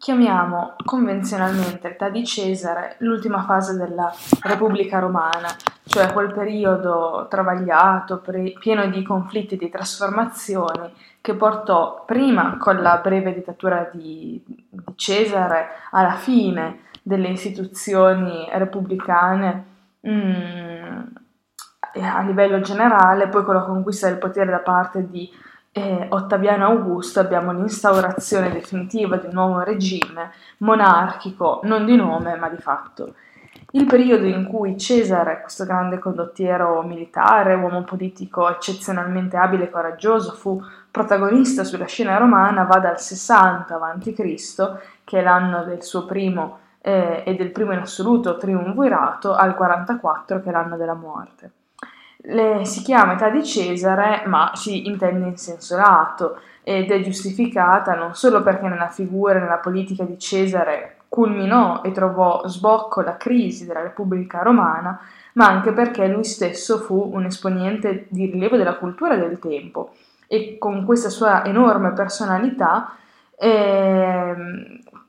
chiamiamo convenzionalmente l'età di Cesare l'ultima fase della Repubblica Romana, cioè quel periodo travagliato, pre- pieno di conflitti e di trasformazioni che portò prima con la breve dittatura di, di Cesare alla fine delle istituzioni repubblicane mh, mm, a livello generale, poi con la conquista del potere da parte di eh, Ottaviano Augusto abbiamo l'instaurazione definitiva di un nuovo regime monarchico, non di nome ma di fatto. Il periodo in cui Cesare, questo grande condottiero militare, uomo politico eccezionalmente abile e coraggioso, fu protagonista sulla scena romana va dal 60 a.C., che è l'anno del suo primo eh, e del primo in assoluto triumvirato, al 44, che è l'anno della morte. Le, si chiama età di Cesare, ma si intende in senso lato ed è giustificata non solo perché nella figura e nella politica di Cesare culminò e trovò sbocco la crisi della Repubblica Romana, ma anche perché lui stesso fu un esponente di rilievo della cultura del tempo. E con questa sua enorme personalità eh,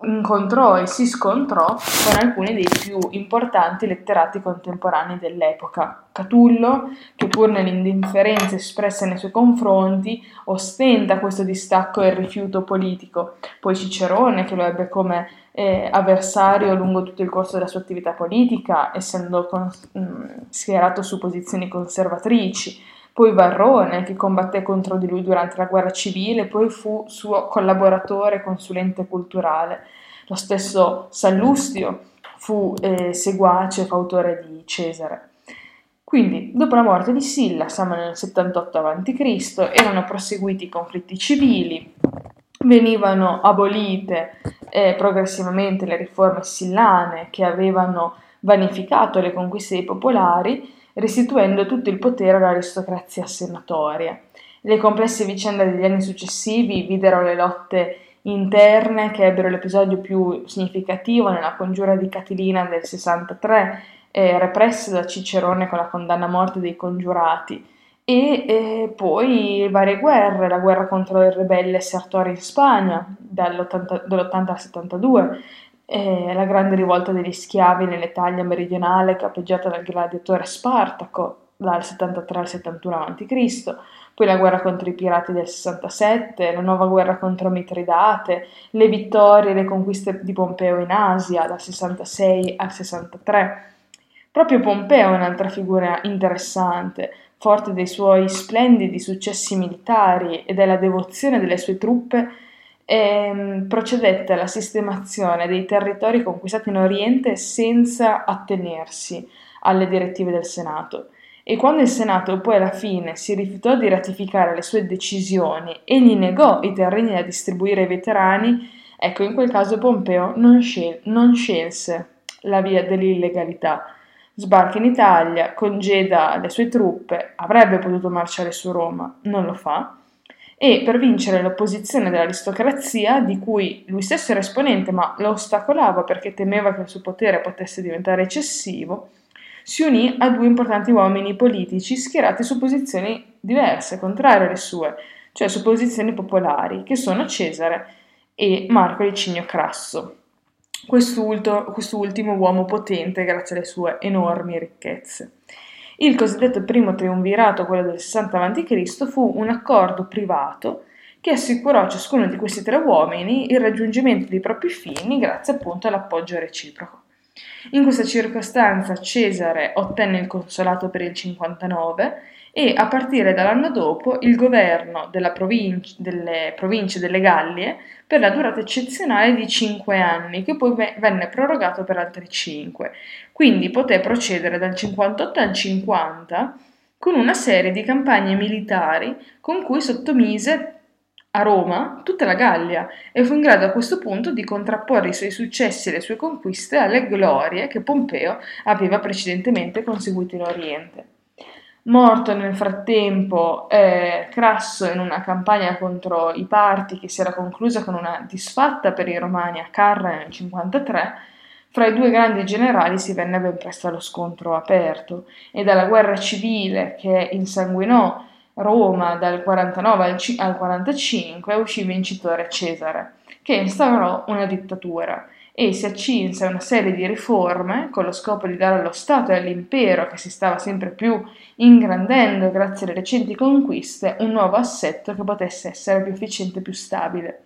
incontrò e si scontrò con alcuni dei più importanti letterati contemporanei dell'epoca. Catullo, che pur nell'indifferenza espressa nei suoi confronti, ostenta questo distacco e rifiuto politico, poi Cicerone, che lo ebbe come eh, avversario lungo tutto il corso della sua attività politica, essendo con, mh, mm, schierato su posizioni conservatrici, poi Varrone che combatté contro di lui durante la guerra civile, poi fu suo collaboratore e consulente culturale. Lo stesso Sallustio fu eh, seguace e fautore di Cesare. Quindi, dopo la morte di Silla, siamo nel 78 a.C., erano proseguiti i conflitti civili, venivano abolite eh, progressivamente le riforme sillane che avevano vanificato le conquiste dei popolari restituendo tutto il potere all'aristocrazia senatoria. Le complesse vicende degli anni successivi videro le lotte interne che ebbero l'episodio più significativo nella congiura di Catilina del 63, eh, represse da Cicerone con la condanna a morte dei congiurati, e eh, poi varie guerre, la guerra contro il ribelle Sertori in Spagna dall'80, dall'80 al 72, eh, la grande rivolta degli schiavi nell'Italia meridionale capeggiata dal gladiatore Spartaco dal 73 al 71 a.C., poi la guerra contro i pirati del 67, la nuova guerra contro Mitridate, le vittorie e le conquiste di Pompeo in Asia dal 66 al 63. Proprio Pompeo è un'altra figura interessante, forte dei suoi splendidi successi militari e della devozione delle sue truppe ehm, procedette alla sistemazione dei territori conquistati in Oriente senza attenersi alle direttive del Senato. E quando il Senato poi alla fine si rifiutò di ratificare le sue decisioni e gli negò i terreni da distribuire ai veterani, ecco in quel caso Pompeo non, scel- non scelse la via dell'illegalità. Sbarca in Italia, congeda le sue truppe, avrebbe potuto marciare su Roma, non lo fa, e per vincere l'opposizione dell'aristocrazia, di cui lui stesso era esponente ma lo ostacolava perché temeva che il suo potere potesse diventare eccessivo, si unì a due importanti uomini politici schierati su posizioni diverse, contrarie alle sue, cioè su posizioni popolari, che sono Cesare e Marco Licinio Crasso. Quest'ultimo, quest'ultimo uomo potente grazie alle sue enormi ricchezze. Il cosiddetto primo triumvirato, quello del 60 a.C., fu un accordo privato che assicurò a ciascuno di questi tre uomini il raggiungimento dei propri fini grazie appunto all'appoggio reciproco. In questa circostanza Cesare ottenne il consolato per il 59 e a partire dall'anno dopo il governo provinci- delle province delle Gallie per la durata eccezionale di 5 anni, che poi venne prorogato per altri 5. Quindi poté procedere dal 58 al 50 con una serie di campagne militari con cui sottomise a Roma tutta la Gallia e fu in grado a questo punto di contrapporre i suoi successi e le sue conquiste alle glorie che Pompeo aveva precedentemente conseguito in Oriente. Morto nel frattempo eh, Crasso in una campagna contro i parti che si era conclusa con una disfatta per i romani a Carra nel 53, fra i due grandi generali si venne ben presto allo scontro aperto e dalla guerra civile che insanguinò Roma dal 49 al, 45 uscì vincitore Cesare, che instaurò una dittatura e si accinse a una serie di riforme con lo scopo di dare allo Stato e all'impero, che si stava sempre più ingrandendo grazie alle recenti conquiste, un nuovo assetto che potesse essere più efficiente e più stabile.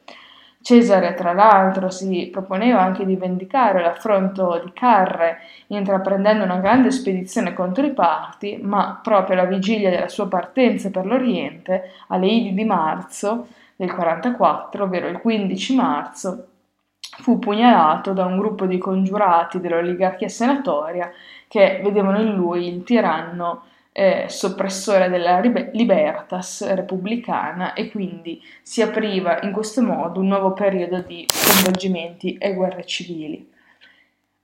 Cesare, tra l'altro, si proponeva anche di vendicare l'affronto di Carre, intraprendendo una grande spedizione contro i Parti, ma proprio alla vigilia della sua partenza per l'Oriente, alle Idi di marzo del 44, ovvero il 15 marzo, fu pugnalato da un gruppo di congiurati dell'oligarchia senatoria che vedevano in lui il tiranno eh, soppressore della libertas repubblicana e quindi si apriva in questo modo un nuovo periodo di sconvolgimenti e guerre civili.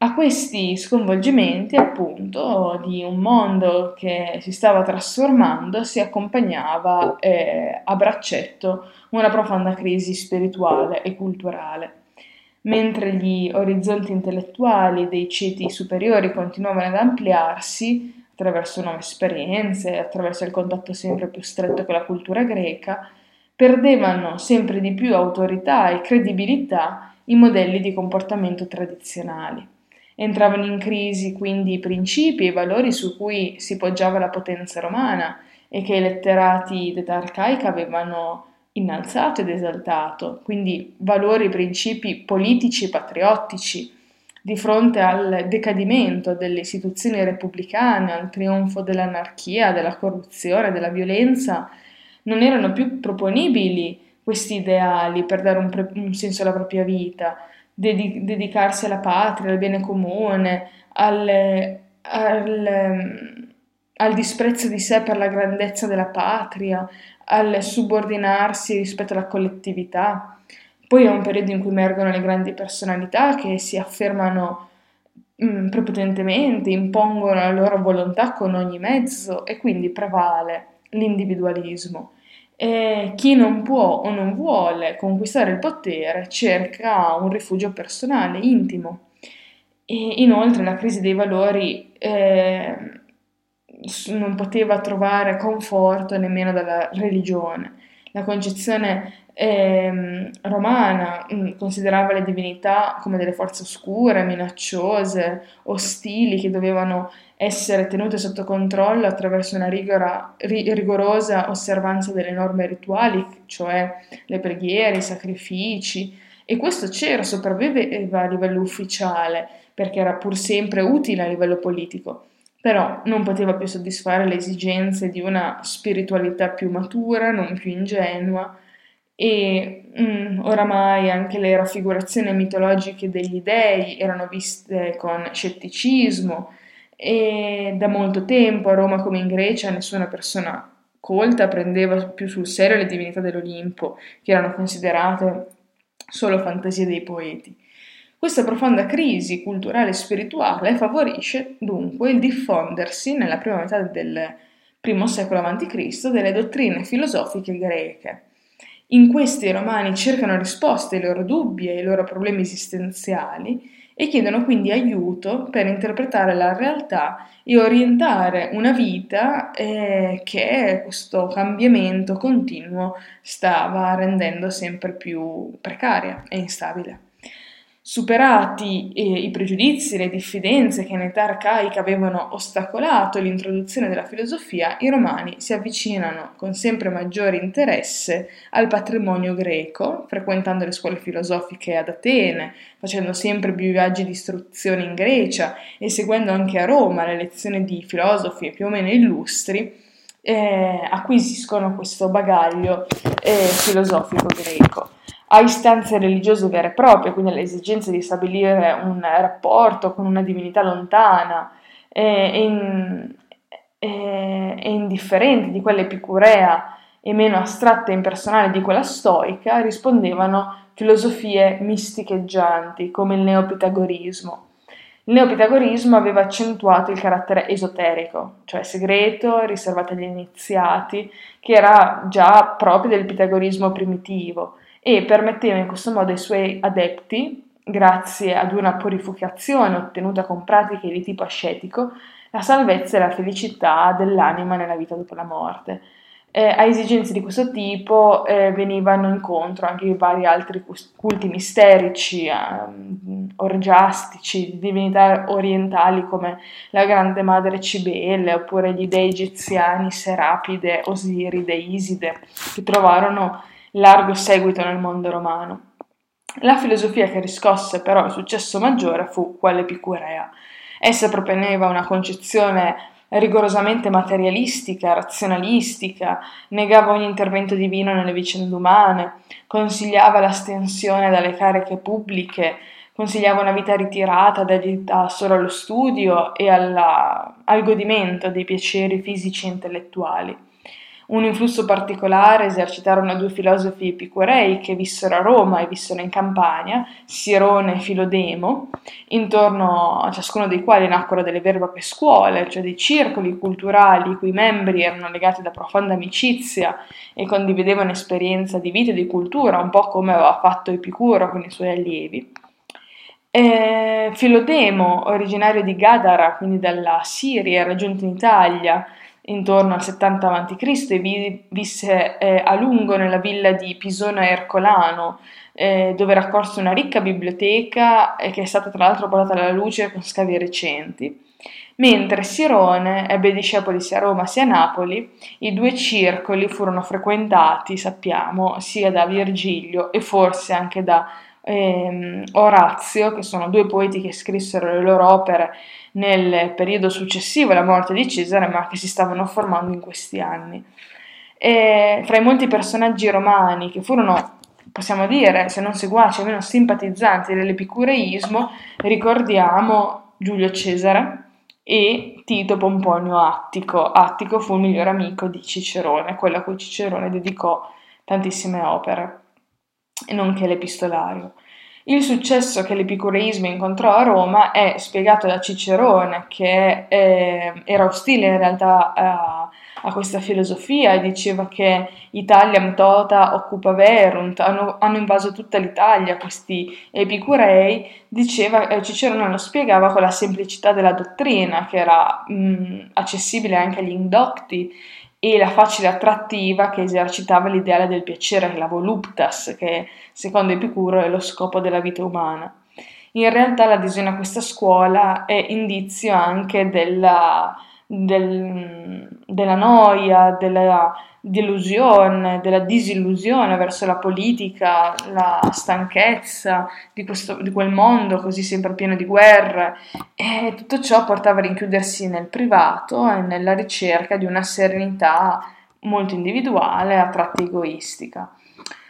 A questi sconvolgimenti, appunto, di un mondo che si stava trasformando, si accompagnava eh, a braccetto una profonda crisi spirituale e culturale. Mentre gli orizzonti intellettuali dei ceti superiori continuavano ad ampliarsi attraverso nuove esperienze, attraverso il contatto sempre più stretto con la cultura greca, perdevano sempre di più autorità e credibilità i modelli di comportamento tradizionali. Entravano in crisi quindi i principi e i valori su cui si poggiava la potenza romana e che i letterati d'età arcaica avevano innalzato ed esaltato, quindi valori principi politici e patriottici, di fronte al decadimento delle istituzioni repubblicane, al trionfo dell'anarchia, della corruzione, della violenza, non erano più proponibili questi ideali per dare un, pre- un senso alla propria vita, dedi- dedicarsi alla patria, al bene comune, al, al, al disprezzo di sé per la grandezza della patria, al subordinarsi rispetto alla collettività. Poi è un periodo in cui emergono le grandi personalità che si affermano mm, prepotentemente, impongono la loro volontà con ogni mezzo e quindi prevale l'individualismo. E chi non può o non vuole conquistare il potere cerca un rifugio personale, intimo. E inoltre la crisi dei valori eh, non poteva trovare conforto nemmeno dalla religione. La concezione eh, romana mh, mm, considerava le divinità come delle forze oscure, minacciose, ostili, che dovevano essere tenute sotto controllo attraverso una rigora, ri, rigorosa osservanza delle norme rituali, cioè le preghiere, i sacrifici. E questo c'era, sopravviveva a livello ufficiale, perché era pur sempre utile a livello politico però non poteva più soddisfare le esigenze di una spiritualità più matura, non più ingenua e mm, oramai anche le raffigurazioni mitologiche degli dei erano viste con scetticismo e da molto tempo a Roma come in Grecia nessuna persona colta prendeva più sul serio le divinità dell'Olimpo, che erano considerate solo fantasie dei poeti. Questa profonda crisi culturale e spirituale favorisce dunque il diffondersi nella prima metà del I secolo a.C. delle dottrine filosofiche greche. In queste i romani cercano risposte ai loro dubbi e ai loro problemi esistenziali e chiedono quindi aiuto per interpretare la realtà e orientare una vita eh, che questo cambiamento continuo stava rendendo sempre più precaria e instabile. Superati eh, i pregiudizi e le diffidenze che in età arcaica avevano ostacolato l'introduzione della filosofia, i romani si avvicinano con sempre maggiore interesse al patrimonio greco, frequentando le scuole filosofiche ad Atene, facendo sempre più viaggi di istruzione in Grecia e seguendo anche a Roma le lezioni di filosofi più o meno illustri, eh, acquisiscono questo bagaglio eh, filosofico greco a istanze religiose vere e proprie, quindi all'esigenza di stabilire un rapporto con una divinità lontana e, in, e, e indifferente di quella epicurea e meno astratta e impersonale di quella stoica, rispondevano filosofie misticheggianti come il neopitagorismo. Il neopitagorismo aveva accentuato il carattere esoterico, cioè segreto, riservato agli iniziati, che era già proprio del pitagorismo primitivo, e permetteva in questo modo ai suoi adepti, grazie ad una purificazione ottenuta con pratiche di tipo ascetico, la salvezza e la felicità dell'anima nella vita dopo la morte. Eh, a esigenze di questo tipo eh, venivano incontro anche vari altri culti misterici, eh, orgiastici, divinità orientali come la Grande Madre Cibele oppure gli dei egiziani Serapide, Osiride, Iside, che trovarono largo seguito nel mondo romano. La filosofia che riscosse però il successo maggiore fu quella epicurea. Essa proponeva una concezione rigorosamente materialistica, razionalistica, negava ogni intervento divino nelle vicende umane, consigliava l'astensione dalle cariche pubbliche, consigliava una vita ritirata, dedita solo allo studio e alla, al godimento dei piaceri fisici e intellettuali. Un influsso particolare esercitarono due filosofi epicurei che vissero a Roma e vissero in Campania, Sirone e Filodemo, intorno a ciascuno dei quali nacquero delle vere e proprie scuole, cioè dei circoli culturali i cui membri erano legati da profonda amicizia e condividevano esperienza di vita e di cultura, un po' come aveva fatto Epicuro con i suoi allievi. E Filodemo, originario di Gadara, quindi dalla Siria, raggiunto in Italia, intorno al 70 a.C. e vi, visse eh, a lungo nella villa di Pisona Ercolano, eh, dove raccolse una ricca biblioteca eh, che è stata tra l'altro portata alla luce con scavi recenti. Mentre Sirone ebbe discepoli sia a Roma sia a Napoli, i due circoli furono frequentati, sappiamo, sia da Virgilio e forse anche da ehm, Orazio, che sono due poeti che scrissero le loro opere nel periodo successivo alla morte di Cesare, ma che si stavano formando in questi anni. E fra i molti personaggi romani che furono, possiamo dire, se non seguaci, almeno simpatizzanti dell'epicureismo, ricordiamo Giulio Cesare e Tito Pomponio Attico. Attico fu il migliore amico di Cicerone, quello a cui Cicerone dedicò tantissime opere, nonché l'epistolario. Il successo che l'epicureismo incontrò a Roma è spiegato da Cicerone, che eh, era ostile in realtà a, a, questa filosofia e diceva che Italiam tota occupa verunt, hanno, hanno invaso tutta l'Italia questi epicurei, diceva, eh, Cicerone lo spiegava con la semplicità della dottrina, che era mh, accessibile anche agli indocti e la facile attrattiva che esercitava l'ideale del piacere, la voluptas, che secondo Epicuro è lo scopo della vita umana. In realtà l'adesione a questa scuola è indizio anche della, del, della noia, della delusione, della disillusione verso la politica, la stanchezza di, questo, di quel mondo così sempre pieno di guerre e tutto ciò portava a rinchiudersi nel privato e nella ricerca di una serenità molto individuale, a tratti egoistica.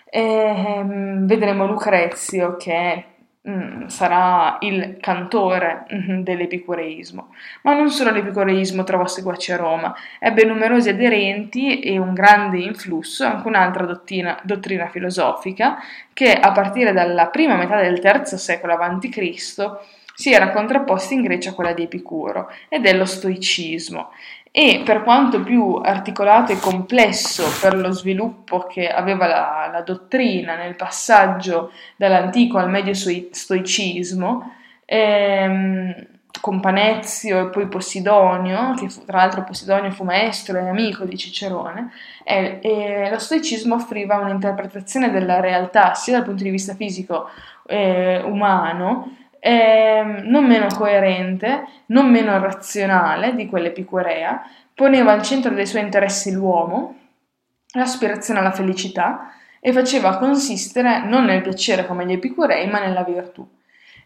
E, um, vedremo Lucrezio che Mm, sarà il cantore mm, dell'epicureismo. Ma non solo l'epicureismo trovò seguaci a Roma, ebbe numerosi aderenti e un grande influsso anche un'altra dottrina, dottrina filosofica che a partire dalla prima metà del III secolo a.C. si era contrapposta in Grecia a quella di Epicuro ed è lo stoicismo e per quanto più articolato e complesso per lo sviluppo che aveva la, la dottrina nel passaggio dall'antico al medio stoicismo, ehm, con Panezio e poi Posidonio, che fu, tra l'altro Posidonio fu maestro e amico di Cicerone, e, e lo stoicismo offriva un'interpretazione della realtà sia dal punto di vista fisico eh, umano, eh, non meno coerente, non meno razionale di quell'epicurea, poneva al centro dei suoi interessi l'uomo, l'aspirazione alla felicità e faceva consistere non nel piacere come gli epicurei, ma nella virtù.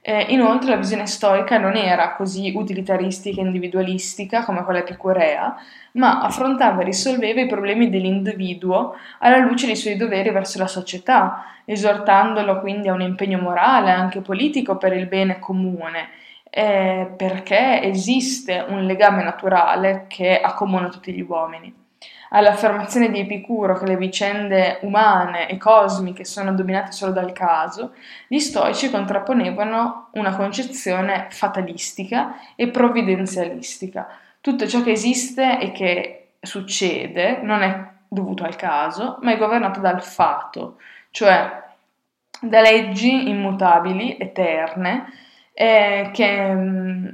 Eh, inoltre la visione stoica non era così utilitaristica e individualistica come quella epicurea, ma affrontava e risolveva i problemi dell'individuo alla luce dei suoi doveri verso la società, esortandolo quindi a un impegno morale, anche politico, per il bene comune, eh, perché esiste un legame naturale che accomuna tutti gli uomini all'affermazione di Epicuro che le vicende umane e cosmiche sono dominate solo dal caso, gli stoici contrapponevano una concezione fatalistica e provvidenzialistica. Tutto ciò che esiste e che succede non è dovuto al caso, ma è governato dal fato, cioè da leggi immutabili, eterne, eh, che mm,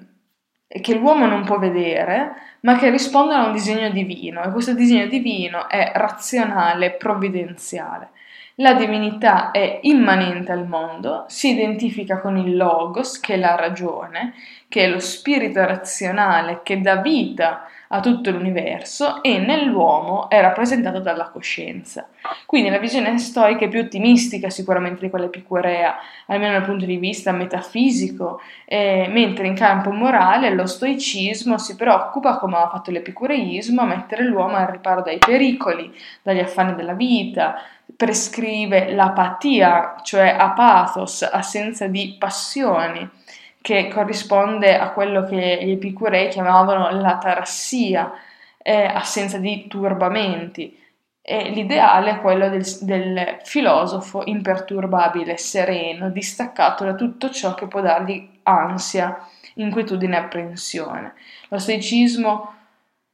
che l'uomo non può vedere, ma che rispondono a un disegno divino e questo disegno divino è razionale, provvidenziale. La divinità è immanente al mondo, si identifica con il logos, che è la ragione, che è lo spirito razionale che dà vita a tutto l'universo e nell'uomo è rappresentato dalla coscienza. Quindi la visione stoica è più ottimistica sicuramente di quella epicurea, almeno dal punto di vista metafisico, eh, mentre in campo morale lo stoicismo si preoccupa, come ha fatto l'epicureismo, a mettere l'uomo al riparo dai pericoli, dagli affanni della vita, prescrive l'apatia, cioè apathos, assenza di passioni che corrisponde a quello che gli epicurei chiamavano l'atarassia, eh, assenza di turbamenti. E l'ideale è quello del, del, filosofo imperturbabile, sereno, distaccato da tutto ciò che può dargli ansia, inquietudine e apprensione. Lo stoicismo,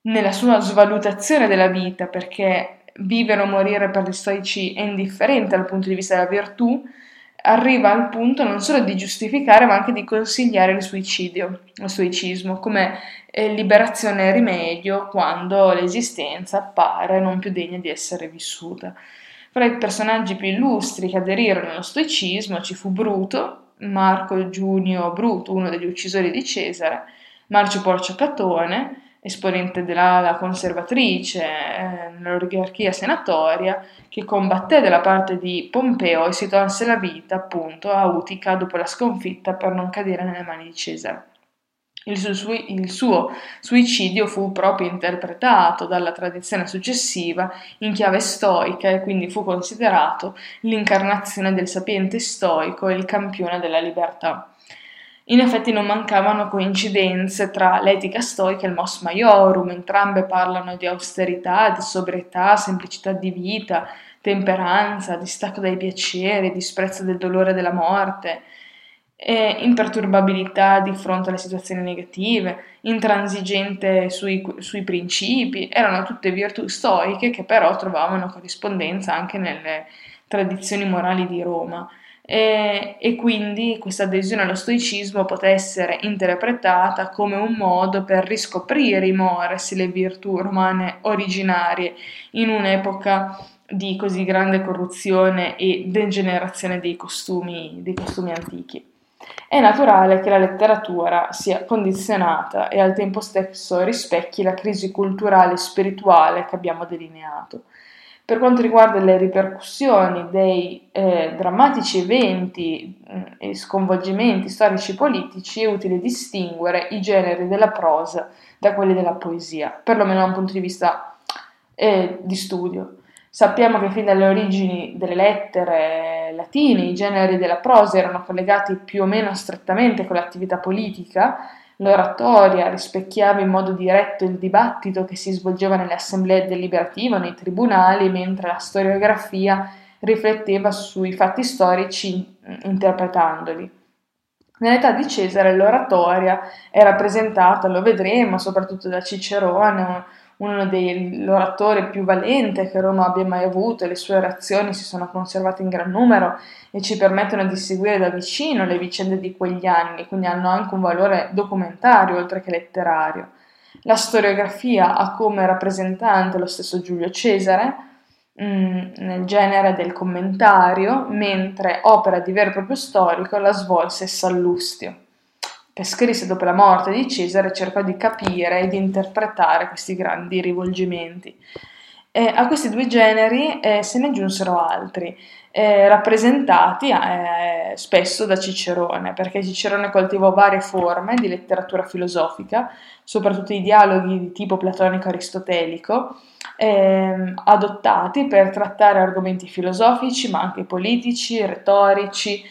nella sua svalutazione della vita, perché vivere o morire per gli stoici è indifferente dal punto di vista della virtù, arriva al punto non solo di giustificare ma anche di consigliare il suicidio, il suicismo, come eh, liberazione e rimedio quando l'esistenza appare non più degna di essere vissuta. Fra i personaggi più illustri che aderirono allo stoicismo ci fu Bruto, Marco Giunio Bruto, uno degli uccisori di Cesare, Marcio Porcio Catone, esponente dell'ala conservatrice eh, nell'oligarchia senatoria, che combatté dalla parte di Pompeo e si tolse la vita appunto a Utica dopo la sconfitta per non cadere nelle mani di Cesare. Il suo, il suo, suicidio fu proprio interpretato dalla tradizione successiva in chiave stoica e quindi fu considerato l'incarnazione del sapiente stoico e il campione della libertà. In effetti non mancavano coincidenze tra l'etica stoica e il mos maiorum, entrambe parlano di austerità, di sobrietà, semplicità di vita, temperanza, distacco dai piaceri, disprezzo del dolore e della morte, e imperturbabilità di fronte alle situazioni negative, intransigente sui, sui principi, erano tutte virtù stoiche che però trovavano corrispondenza anche nelle tradizioni morali di Roma e, e quindi questa adesione allo stoicismo poté essere interpretata come un modo per riscoprire i mores, le virtù romane originarie in un'epoca di così grande corruzione e degenerazione dei costumi, dei costumi antichi. È naturale che la letteratura sia condizionata e al tempo stesso rispecchi la crisi culturale e spirituale che abbiamo delineato. Per quanto riguarda le ripercussioni dei eh, drammatici eventi mh, mm, e sconvolgimenti storici politici, è utile distinguere i generi della prosa da quelli della poesia, perlomeno da un punto di vista eh, di studio. Sappiamo che fin dalle origini delle lettere latine i generi della prosa erano collegati più o meno strettamente con l'attività politica L'oratoria rispecchiava in modo diretto il dibattito che si svolgeva nelle assemblee deliberative o nei tribunali, mentre la storiografia rifletteva sui fatti storici interpretandoli. Nell'età di Cesare l'oratoria è rappresentata, lo vedremo, soprattutto da Cicerone, uno degli oratori più valenti che Roma abbia mai avuto e le sue orazioni si sono conservate in gran numero e ci permettono di seguire da vicino le vicende di quegli anni, quindi hanno anche un valore documentario oltre che letterario. La storiografia ha come rappresentante lo stesso Giulio Cesare, mm, nel genere del commentario, mentre opera di vero e proprio storico la svolse Sallustio che scrisse dopo la morte di Cesare, cercò di capire e di interpretare questi grandi rivolgimenti. Eh, a questi due generi eh, se ne aggiunsero altri, eh, rappresentati eh, spesso da Cicerone, perché Cicerone coltivò varie forme di letteratura filosofica, soprattutto i dialoghi di tipo platonico-aristotelico, ehm, adottati per trattare argomenti filosofici, ma anche politici, retorici,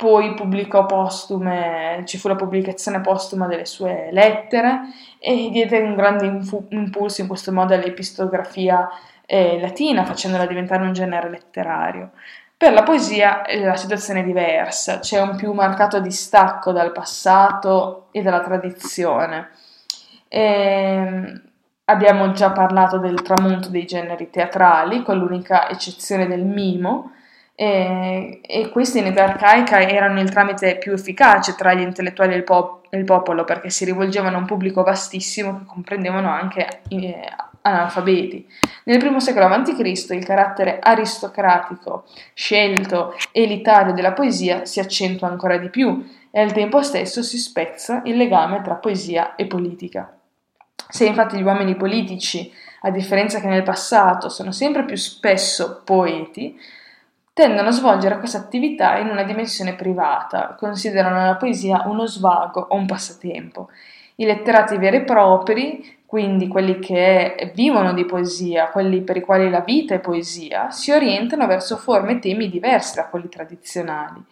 poi pubblicò postume, ci fu la pubblicazione postuma delle sue lettere e diede un grande infu- impulso in questo modo all'epistografia eh, latina, facendola diventare un genere letterario. Per la poesia eh, la situazione è diversa, c'è un più marcato distacco dal passato e dalla tradizione. E ehm, abbiamo già parlato del tramonto dei generi teatrali, con l'unica eccezione del mimo, e, e questi in età arcaica erano il tramite più efficace tra gli intellettuali il, pop- il popolo perché si rivolgevano a un pubblico vastissimo che comprendevano anche eh, analfabeti. Nel primo secolo a.C. il carattere aristocratico, scelto, elitario della poesia si accentua ancora di più e al tempo stesso si spezza il legame tra poesia e politica. Se infatti gli uomini politici, a differenza che nel passato, sono sempre più spesso poeti, tendono a svolgere questa attività in una dimensione privata, considerano la poesia uno svago o un passatempo. I letterati veri e propri, quindi quelli che vivono di poesia, quelli per i quali la vita è poesia, si orientano verso forme e temi diversi da quelli tradizionali.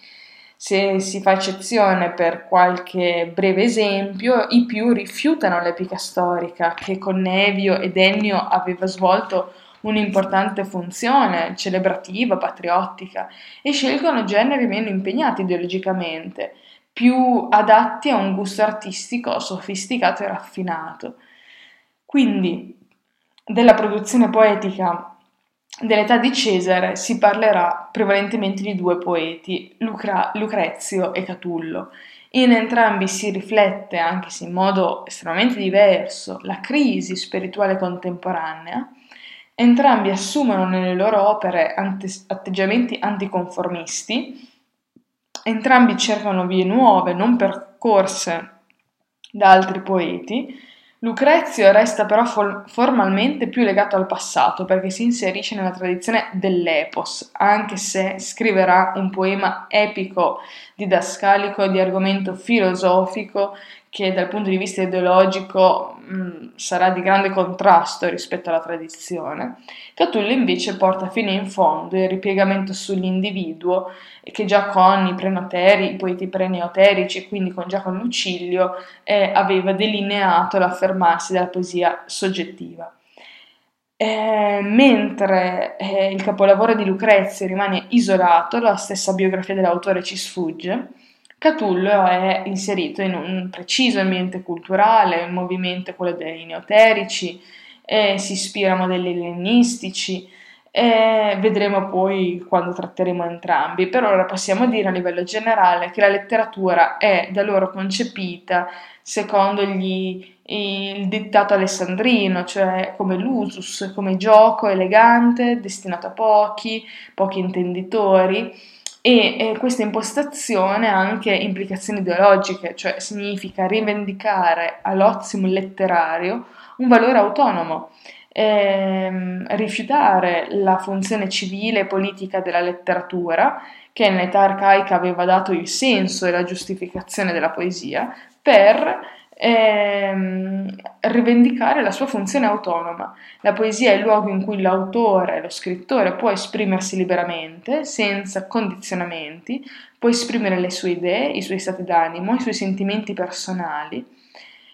Se si fa eccezione per qualche breve esempio, i più rifiutano l'epica storica che con Nevio ed Ennio aveva svolto un'importante funzione celebrativa, patriottica, e scelgono generi meno impegnati ideologicamente, più adatti a un gusto artistico sofisticato e raffinato. Quindi, della produzione poetica Dell'età di Cesare si parlerà prevalentemente di due poeti, Lucra- Lucrezio e Catullo. In entrambi si riflette, anche se in modo estremamente diverso, la crisi spirituale contemporanea. Entrambi assumono nelle loro opere ante- atteggiamenti anticonformisti, entrambi cercano vie nuove, non percorse da altri poeti, Lucrezio resta però for- formalmente più legato al passato perché si inserisce nella tradizione dell'epos, anche se scriverà un poema epico didascalico di argomento filosofico che dal punto di vista ideologico mh, mm, sarà di grande contrasto rispetto alla tradizione. Catullo invece porta fino in fondo il ripiegamento sull'individuo che già con i prenoteri, i poeti preneoterici e quindi con, già con Lucilio eh, aveva delineato l'affermarsi della poesia soggettiva. Eh, mentre eh, il capolavoro di Lucrezio rimane isolato, la stessa biografia dell'autore ci sfugge, Catullo è inserito in un preciso ambiente culturale, un movimento quello dei neoterici, eh, si ispira a modelli ellenistici, eh, vedremo poi quando tratteremo entrambi. Per ora possiamo dire a livello generale che la letteratura è da loro concepita secondo gli, il dettato alessandrino, cioè come l'usus, come gioco elegante, destinato a pochi, pochi intenditori e eh, questa impostazione ha anche implicazioni ideologiche, cioè significa rivendicare all'ozium letterario un valore autonomo, ehm, rifiutare la funzione civile e politica della letteratura, che in età arcaica aveva dato il senso e la giustificazione della poesia, per ehm, rivendicare la sua funzione autonoma. La poesia è il luogo in cui l'autore, lo scrittore può esprimersi liberamente, senza condizionamenti, può esprimere le sue idee, i suoi stati d'animo, i suoi sentimenti personali.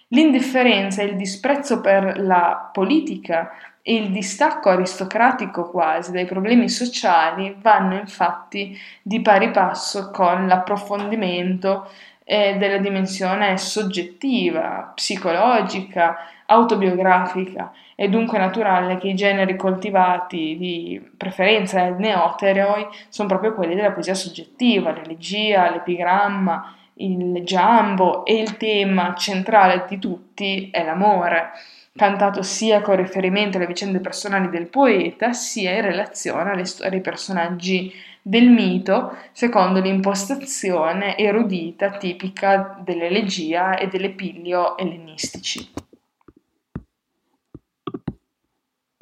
L'indifferenza e il disprezzo per la politica e il distacco aristocratico quasi dai problemi sociali vanno infatti di pari passo con l'approfondimento eh, della dimensione soggettiva, psicologica, autobiografica. È dunque naturale che i generi coltivati di preferenza neoteroi sono proprio quelli della poesia soggettiva, l'elegia, l'epigramma, il giambo e il tema centrale di tutti è l'amore, cantato sia con riferimento alle vicende personali del poeta, sia in relazione alle storie ai personaggi del mito secondo l'impostazione erudita tipica dell'elegia e dell'epilio ellenistici.